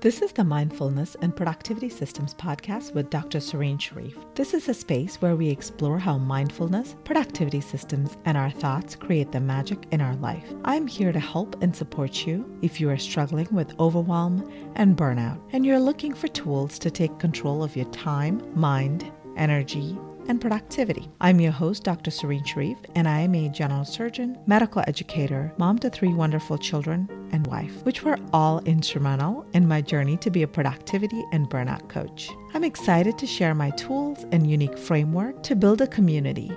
This is the Mindfulness and Productivity Systems podcast with Dr. Serene Sharif. This is a space where we explore how mindfulness, productivity systems, and our thoughts create the magic in our life. I'm here to help and support you if you are struggling with overwhelm and burnout, and you're looking for tools to take control of your time, mind, energy, and productivity. I'm your host, Dr. Serene Sharif, and I am a general surgeon, medical educator, mom to three wonderful children, and wife, which were all instrumental in my journey to be a productivity and burnout coach. I'm excited to share my tools and unique framework to build a community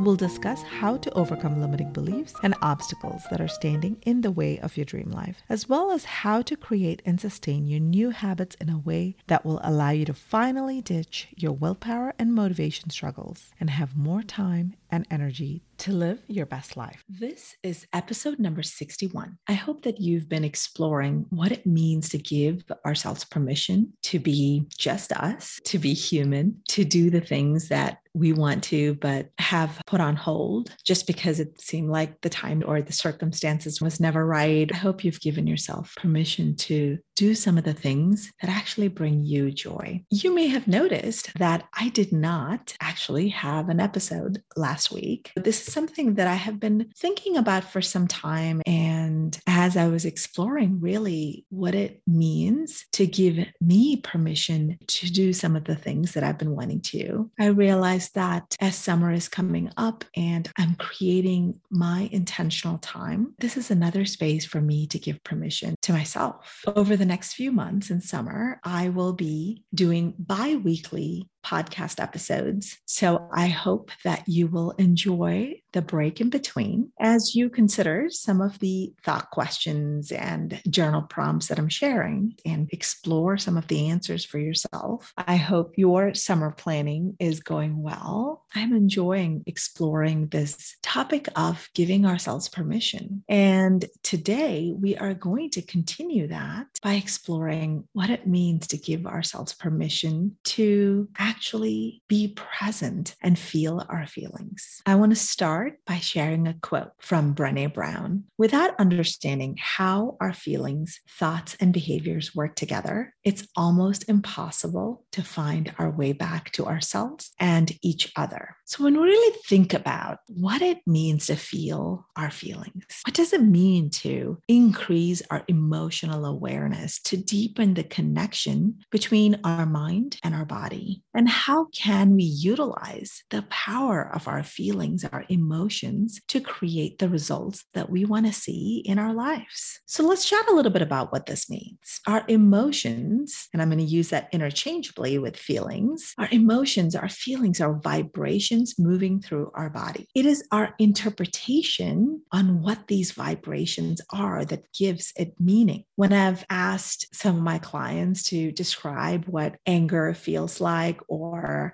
We'll discuss how to overcome limiting beliefs and obstacles that are standing in the way of your dream life, as well as how to create and sustain your new habits in a way that will allow you to finally ditch your willpower and motivation struggles and have more time and energy to live your best life. This is episode number 61. I hope that you've been exploring what it means to give ourselves permission to be just us, to be human, to do the things that we want to, but have put on hold just because it seemed like the time or the circumstances was never right. I hope you've given yourself permission to do some of the things that actually bring you joy. You may have noticed that I did not actually have an episode last week. This is something that I have been thinking about for some time. And as I was exploring really what it means to give me permission to do some of the things that I've been wanting to, I realized that as summer is coming up and I'm creating my intentional time, this is another space for me to give permission to myself. Over the next few months in summer, I will be doing bi weekly podcast episodes. So I hope that you will enjoy the break in between as you consider some of the thought questions and journal prompts that I'm sharing and explore some of the answers for yourself. I hope your summer planning is going well. I'm enjoying exploring this topic of giving ourselves permission. And today we are going to continue that by exploring what it means to give ourselves permission to actually be present and feel our feelings. I want to start by sharing a quote from Brene Brown. Without understanding how our feelings, thoughts, and behaviors work together, it's almost impossible to find our way back to ourselves and each other. So, when we really think about what it means to feel our feelings, what does it mean to increase our emotional awareness, to deepen the connection between our mind and our body? And how can we utilize the power of our feelings, our emotions, to create the results that we want to see in our lives? So, let's chat a little bit about what this means. Our emotions, and I'm going to use that interchangeably with feelings, our emotions, our feelings, our vibrations moving through our body. It is our interpretation on what these vibrations are that gives it meaning. When I've asked some of my clients to describe what anger feels like, or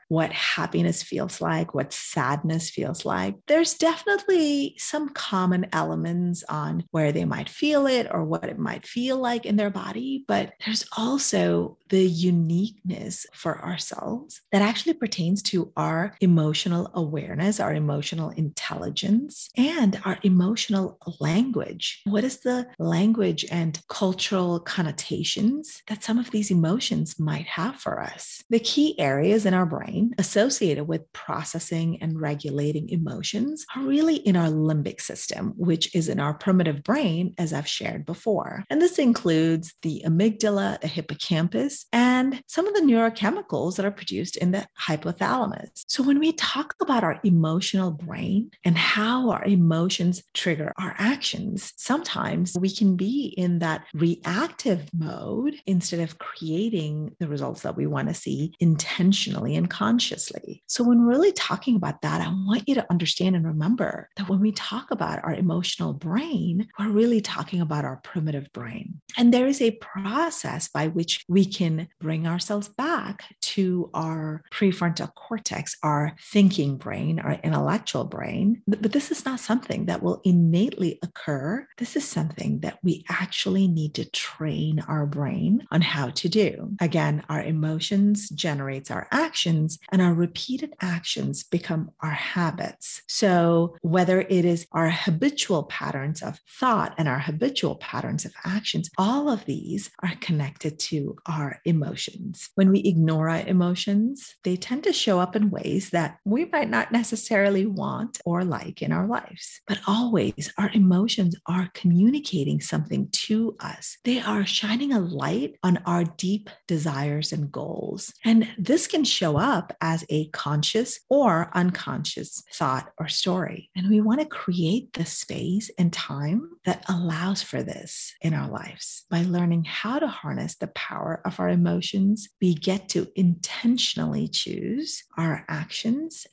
what happiness feels like, what sadness feels like, there's definitely some common elements on where they might feel it or what it might feel like in their body. But there's also the uniqueness for ourselves that actually pertains to our emotional awareness, our emotional intelligence, and our emotional language. What is the language and cultural connotations that some of these emotions might have for us? The key areas in our brain associated with processing and regulating emotions are really in our limbic system, which is in our primitive brain, as I've shared before. And this includes the amygdala, the hippocampus, and some of the neurochemicals that are produced in the hypothalamus. So when we talk about our emotional brain and how our emotions trigger our actions, sometimes we can be in that reactive mode instead of creating the results that we want to see intentionally and consciously. So, when we're really talking about that, I want you to understand and remember that when we talk about our emotional brain, we're really talking about our primitive brain. And there is a process by which we can bring ourselves back to our prefrontal cortex, our thinking brain, our intellectual brain. But this is not something that will innately occur. This is something that we actually need to train our brain on how to do. Again, our emotions generates our actions and our repeated actions become our habits. So whether it is our habitual patterns of thought and our habitual patterns of actions, all of these are connected to our emotions. When we ignore our emotions, they tend to show up in ways that we might not necessarily want or like in our lives. But always, our emotions are communicating something to us. They are shining a light on our deep desires and goals. And this can show up as a conscious or unconscious thought or story. And we want to create the space and time that allows for this in our lives. By learning how to harness the power of our emotions, we get to intentionally choose our actions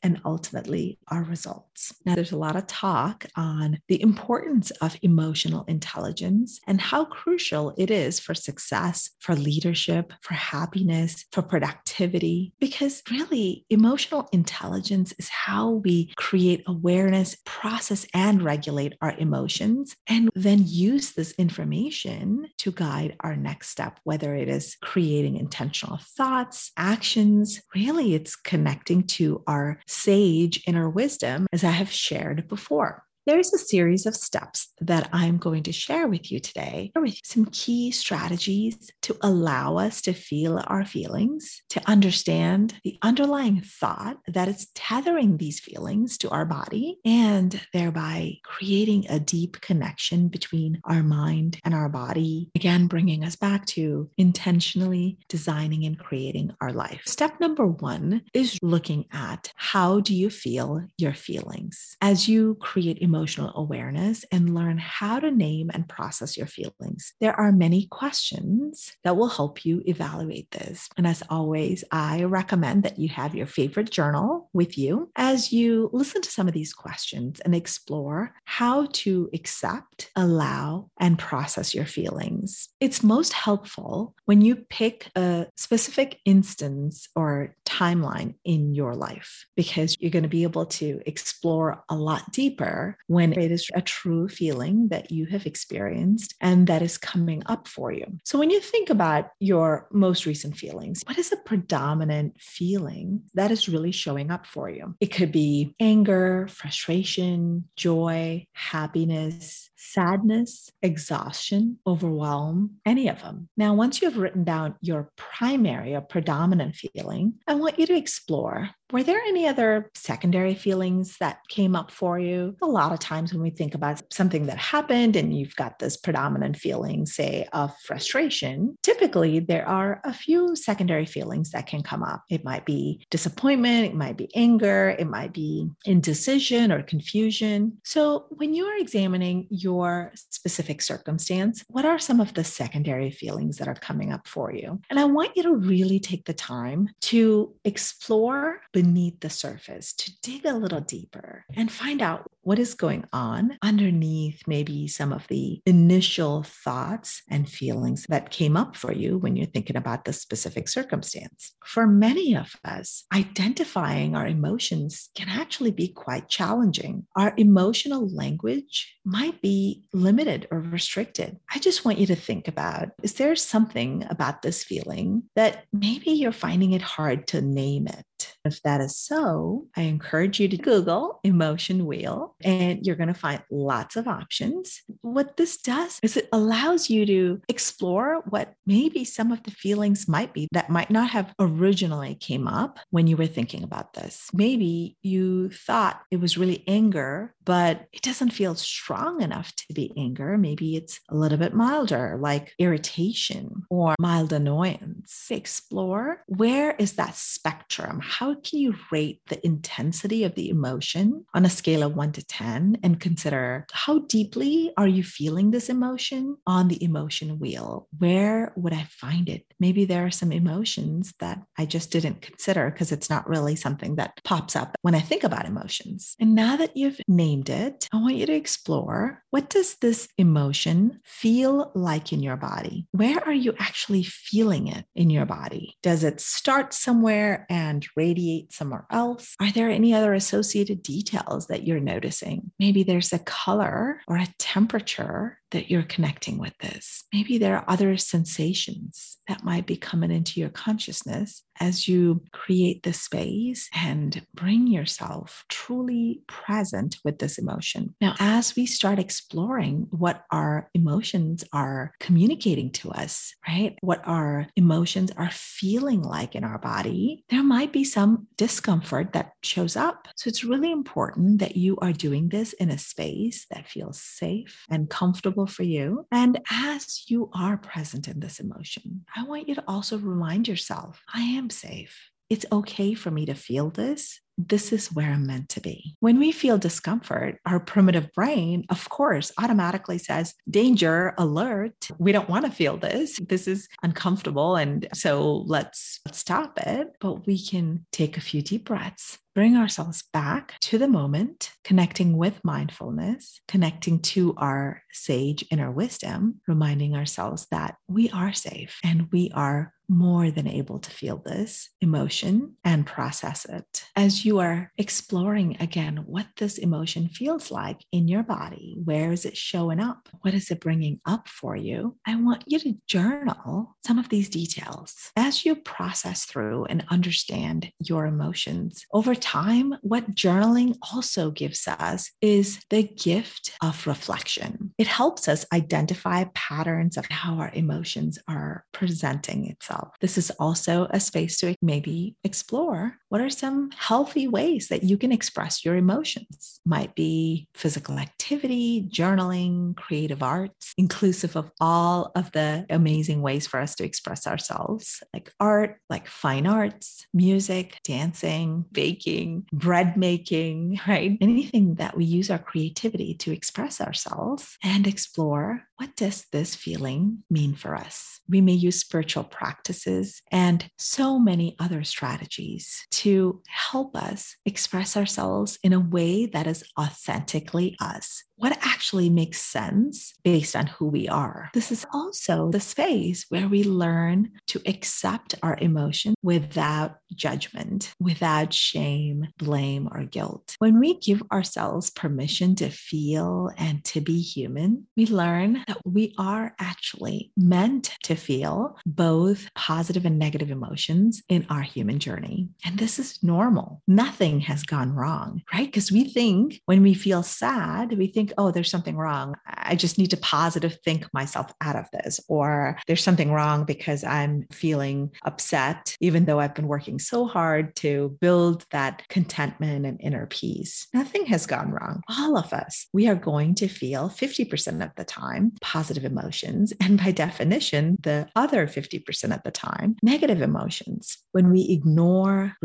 and ultimately our results. Now, there's a lot of talk on the importance of emotional intelligence and how crucial it is for success, for leadership, for happiness, for productivity, because really, emotional intelligence is how we create awareness, process, and regulate our emotions, and then use this information to guide our next step, whether it is creating intentional thoughts, actions. Really, it's connecting to our sage inner wisdom, as I have shared before there's a series of steps that I'm going to share with you today with some key strategies to allow us to feel our feelings, to understand the underlying thought that is tethering these feelings to our body, and thereby creating a deep connection between our mind and our body. Again, bringing us back to intentionally designing and creating our life. Step number one is looking at how do you feel your feelings as you create emotional awareness and learn how to name and process your feelings. There are many questions that will help you evaluate this. And as always, I recommend that you have your favorite journal with you as you listen to some of these questions and explore how to accept, allow, and process your feelings. It's most helpful when you pick a specific instance or timeline in your life because you're going to be able to explore a lot deeper when it is a true feeling that you have experienced and that is coming up for you. So, when you think about your most recent feelings, what is a predominant feeling that is really showing up for you? It could be anger, frustration, joy, happiness, sadness, exhaustion, overwhelm, any of them. Now, once you have written down your primary or predominant feeling, I want you to explore were there any other secondary feelings that came up for you? A lot of times when we think about something that happened and you've got this predominant feeling, say, of frustration, typically there are a few secondary feelings that can come up. It might be disappointment, it might be anger, it might be indecision or confusion. So when you are examining your specific circumstance, what are some of the secondary feelings that are coming up for you? And I want you to really take the time to explore beneath the surface, to dig a little deeper and find out what is going on underneath maybe some of the initial thoughts and feelings that came up for you when you're thinking about the specific circumstance. For many of us, identifying our emotions can actually be quite challenging. Our emotional language might be limited or restricted. I just want you to think about is there something about this feeling that maybe you're finding it hard to name it? If that is so, I encourage you to Google emotion wheel and you're going to find lots of options. What this does is it allows you to explore what maybe some of the feelings might be that might not have originally came up when you were thinking about this. Maybe you thought it was really anger, but it doesn't feel strong enough to be anger. Maybe it's a little bit milder, like irritation or mild annoyance. Explore where is that spectrum? How can you rate the intensity of the emotion on a scale of one to 10 and consider how deeply are you feeling this emotion on the emotion wheel? Where would I find it? Maybe there are some emotions that I just didn't consider because it's not really something that pops up when I think about emotions. And now that you've named it, I want you to explore what does this emotion feel like in your body? Where are you actually feeling it in your body? Does it start somewhere and radiate somewhere else? Are there any other associated details that you're noticing? Maybe there's a color or a temperature that you're connecting with this. Maybe there are other sensations that might be coming into your consciousness as you create the space and bring yourself truly present with this emotion. Now, as we start exploring what our emotions are communicating to us, right? What our emotions are feeling like in our body, there might be some discomfort that shows up. So it's really important that you are doing this in a space that feels safe and comfortable for you. And as you are present in this emotion, I want you to also remind yourself I am safe. It's okay for me to feel this this is where I'm meant to be. When we feel discomfort, our primitive brain, of course, automatically says, danger, alert. We don't want to feel this. This is uncomfortable. And so let's stop it. But we can take a few deep breaths, bring ourselves back to the moment, connecting with mindfulness, connecting to our sage inner wisdom, reminding ourselves that we are safe and we are more than able to feel this emotion and process it. As you are exploring again what this emotion feels like in your body, where is it showing up? What is it bringing up for you? I want you to journal some of these details. As you process through and understand your emotions over time, what journaling also gives us is the gift of reflection. It helps us identify patterns of how our emotions are presenting itself. This is also a space to maybe explore what are some healthy ways that you can express your emotions. Might be physical activity, journaling, creative arts, inclusive of all of the amazing ways for us to express ourselves, like art, like fine arts, music, dancing, baking, bread making, right? Anything that we use our creativity to express ourselves and explore what does this feeling mean for us? We may use spiritual practices and so many other strategies to help us express ourselves in a way that is authentically us what actually makes sense based on who we are. This is also the space where we learn to accept our emotion without judgment, without shame, blame, or guilt. When we give ourselves permission to feel and to be human, we learn that we are actually meant to feel both positive and negative emotions in our human journey. And this is normal. Nothing has gone wrong, right? Because we think when we feel sad, we think oh, there's something wrong. I just need to positive think myself out of this. Or there's something wrong because I'm feeling upset, even though I've been working so hard to build that contentment and inner peace. Nothing has gone wrong. All of us, we are going to feel 50% of the time positive emotions. And by definition, the other 50% of the time, negative emotions. When we ignore,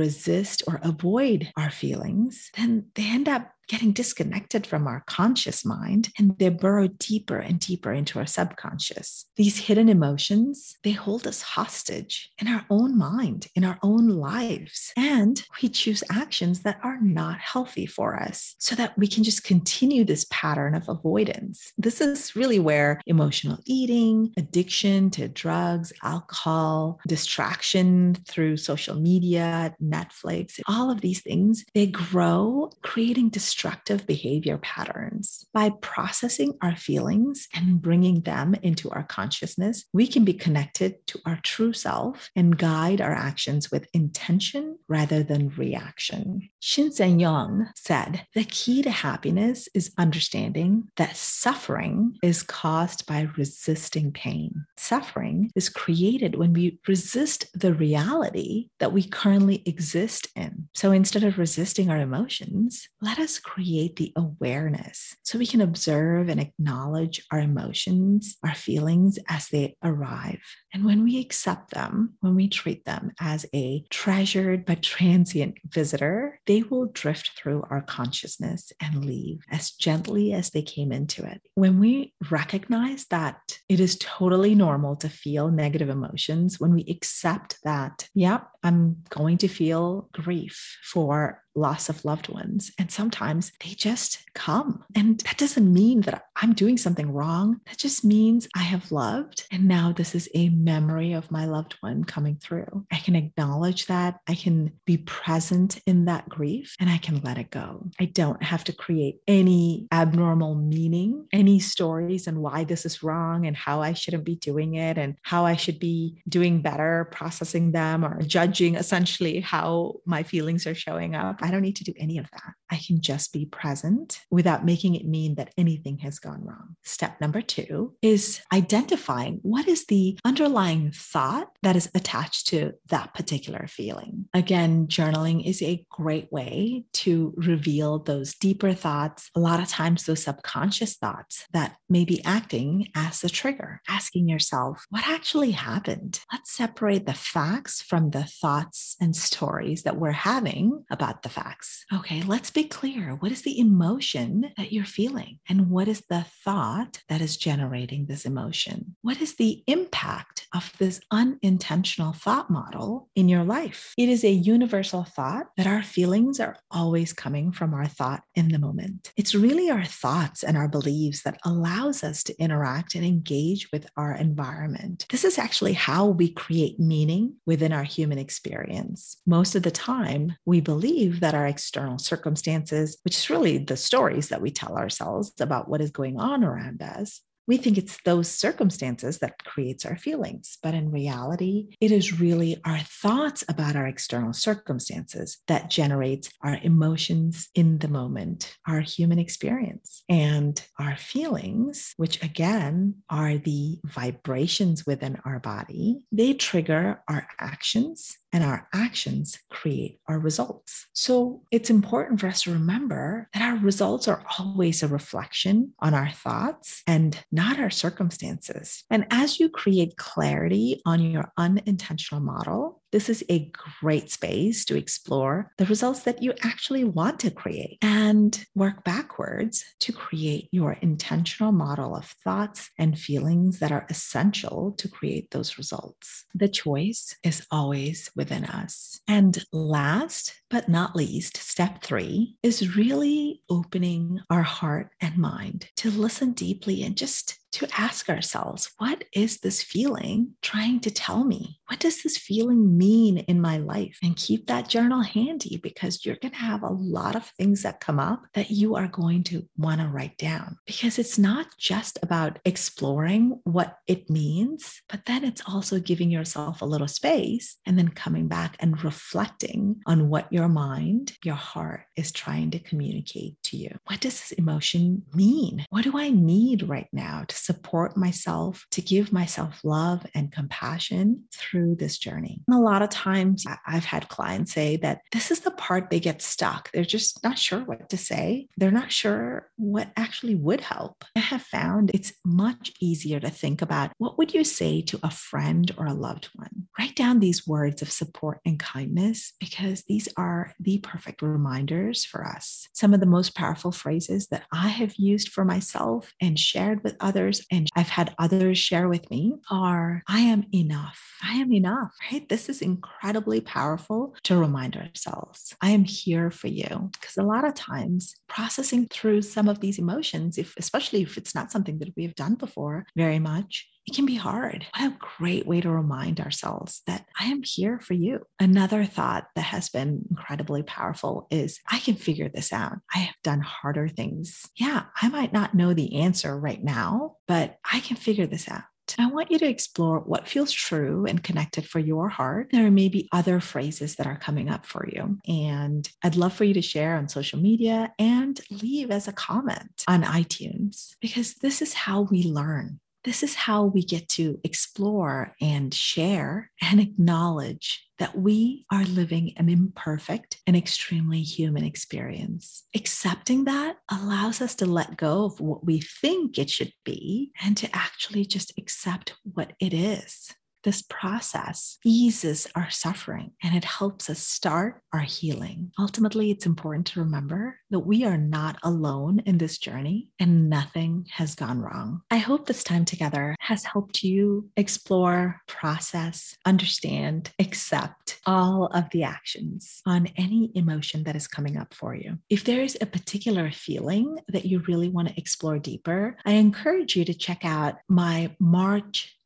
or avoid our feelings, then they end up getting disconnected from our conscious mind and they burrow deeper and deeper into our subconscious. These hidden emotions, they hold us hostage in our own mind, in our own lives. And we choose actions that are not healthy for us so that we can just continue this pattern of avoidance. This is really where emotional eating, addiction to drugs, alcohol, distraction through social media, Netflix, all of these things, they grow, creating destructive behavior patterns. By processing our feelings and bringing them into our consciousness, we can be connected to our true self and guide our actions with intention rather than reaction. Shinzen Young said the key to happiness is understanding that suffering is caused by resisting pain. Suffering is created when we resist the reality that we currently exist in. So instead of resisting our emotions, let us create the awareness so we can observe and acknowledge our emotions, our feelings as they arrive. And when we accept them, when we treat them as a treasured but transient visitor, they will drift through our consciousness and leave as gently as they came into it. When we recognize that it is totally normal to feel negative emotions, when we accept that, yep, I'm going to feel grief for loss of loved ones. And sometimes they just come. And that doesn't mean that I'm doing something wrong. That just means I have loved. And now this is a memory of my loved one coming through. I can acknowledge that. I can be present in that grief and I can let it go. I don't have to create any abnormal meaning, any stories and why this is wrong and how I shouldn't be doing it and how I should be doing better processing them or judging essentially how my feelings are showing up. Don't need to do any of that. I can just be present without making it mean that anything has gone wrong. Step number two is identifying what is the underlying thought that is attached to that particular feeling. Again, journaling is a great way to reveal those deeper thoughts, a lot of times those subconscious thoughts that may be acting as the trigger, asking yourself, what actually happened? Let's separate the facts from the thoughts and stories that we're having about the facts. Okay, let's be clear. What is the emotion that you're feeling? And what is the thought that is generating this emotion? What is the impact of this unintentional thought model in your life? It is a universal thought that our feelings are always coming from our thought in the moment. It's really our thoughts and our beliefs that allows us to interact and engage with our environment. This is actually how we create meaning within our human experience. Most of the time, we believe that our external circumstances, which is really the stories that we tell ourselves about what is going on around us, we think it's those circumstances that creates our feelings. But in reality it is really our thoughts about our external circumstances that generates our emotions in the moment our human experience and our feelings which again are the vibrations within our body. They trigger our actions and our actions create our results. So it's important for us to remember that our results are always a reflection on our thoughts and not our circumstances. And as you create clarity on your unintentional model, this is a great space to explore the results that you actually want to create and work backwards to create your intentional model of thoughts and feelings that are essential to create those results. The choice is always within us. And last but not least, step three is really opening our heart and mind to listen deeply and just to ask ourselves, what is this feeling trying to tell me? What does this feeling mean in my life? And keep that journal handy because you're going to have a lot of things that come up that you are going to want to write down. Because it's not just about exploring what it means, but then it's also giving yourself a little space and then coming back and reflecting on what your mind, your heart is trying to communicate to you. What does this emotion mean? What do I need right now to support myself, to give myself love and compassion through this journey? And a lot of times I've had clients say that this is the part they get stuck. They're just not sure what to say. They're not sure what actually would help. I have found it's much easier to think about what would you say to a friend or a loved one? Write down these words of support and kindness because these are the perfect reminders for us. Some of the most powerful phrases that I have used for myself and shared with others, and I've had others share with me, are I am enough. I am enough, right? This is incredibly powerful to remind ourselves. I am here for you. Because a lot of times, processing through some of these emotions, if especially if it's not something that we have done before very much, it can be hard. What a great way to remind ourselves that I am here for you. Another thought that has been incredibly powerful is I can figure this out. I have done harder things. Yeah, I might not know the answer right now, but I can figure this out. I want you to explore what feels true and connected for your heart. There may be other phrases that are coming up for you. And I'd love for you to share on social media and leave as a comment on iTunes because this is how we learn This is how we get to explore and share and acknowledge that we are living an imperfect and extremely human experience. Accepting that allows us to let go of what we think it should be and to actually just accept what it is. This process eases our suffering and it helps us start our healing. Ultimately, it's important to remember that we are not alone in this journey and nothing has gone wrong. I hope this time together has helped you explore, process, understand, accept all of the actions on any emotion that is coming up for you. If there is a particular feeling that you really want to explore deeper, I encourage you to check out my March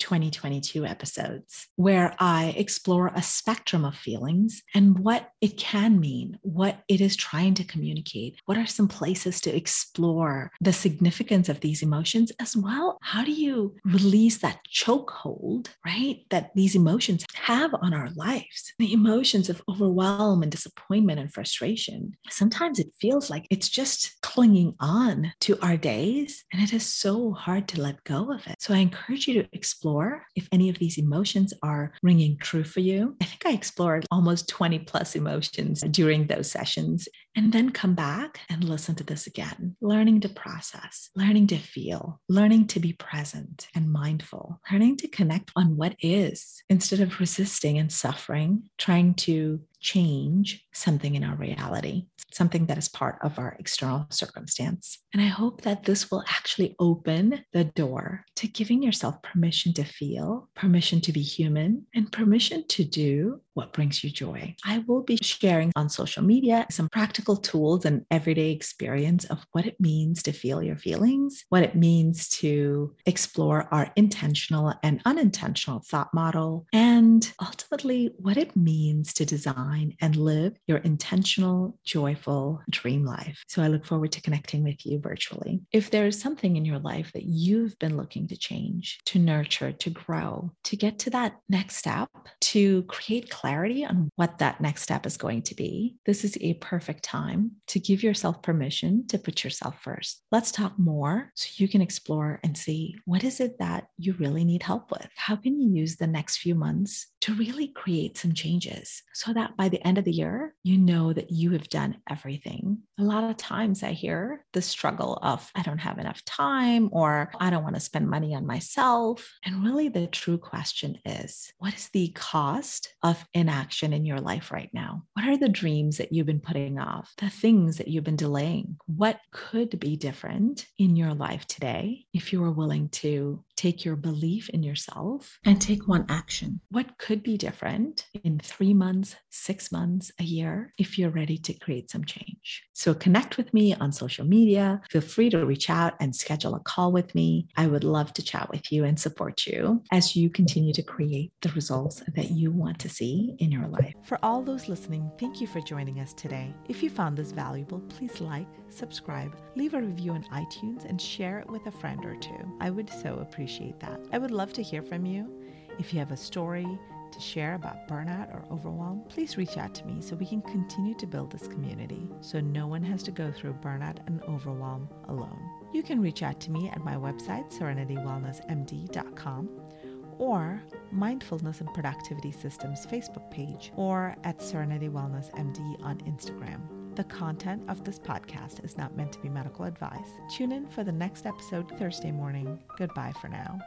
2022 episodes, where I explore a spectrum of feelings and what it can mean, what it is trying to communicate. What are some places to explore the significance of these emotions as well? How do you release that chokehold, right? That these emotions have on our lives? The emotions of overwhelm and disappointment and frustration. Sometimes it feels like it's just clinging on to our days, and it is so hard to let go of it. So I encourage you to explore explore if any of these emotions are ringing true for you. I think I explored almost 20 plus emotions during those sessions and then come back and listen to this again, learning to process, learning to feel, learning to be present and mindful, learning to connect on what is instead of resisting and suffering, trying to change something in our reality, something that is part of our external circumstance. And I hope that this will actually open the door to giving yourself permission to feel, permission to be human, and permission to do what brings you joy. I will be sharing on social media some practical tools and everyday experience of what it means to feel your feelings, what it means to explore our intentional and unintentional thought model, and ultimately what it means to design and live your intentional, joyful dream life. So I look forward to connecting with you virtually. If there is something in your life that you've been looking to change, to nurture, to grow, to get to that next step, to create clarity on what that next step is going to be, this is a perfect time to give yourself permission to put yourself first. Let's talk more so you can explore and see what is it that you really need help with? How can you use the next few months to really create some changes so that by the end of the year, you know that you have done everything. A lot of times I hear the struggle of, I don't have enough time or I don't want to spend money on myself. And really, the true question is what is the cost of inaction in your life right now? What are the dreams that you've been putting off, the things that you've been delaying? What could be different in your life today if you were willing to take your belief in yourself and take one action? What could be different in three months, six months, a year if you're ready to create some change? So connect with me on social media. Feel free to reach out and schedule a call with me. I would love to chat with you and support you as you continue to create the results that you want to see in your life. For all those listening, thank you for joining us today. If you found this valuable, please like, subscribe, leave a review on iTunes, and share it with a friend or two. I would so appreciate that. I would love to hear from you. If you have a story, to share about burnout or overwhelm, please reach out to me so we can continue to build this community so no one has to go through burnout and overwhelm alone. You can reach out to me at my website, serenitywellnessmd.com, or Mindfulness and Productivity Systems Facebook page, or at Serenity Wellness MD on Instagram. The content of this podcast is not meant to be medical advice. Tune in for the next episode Thursday morning. Goodbye for now.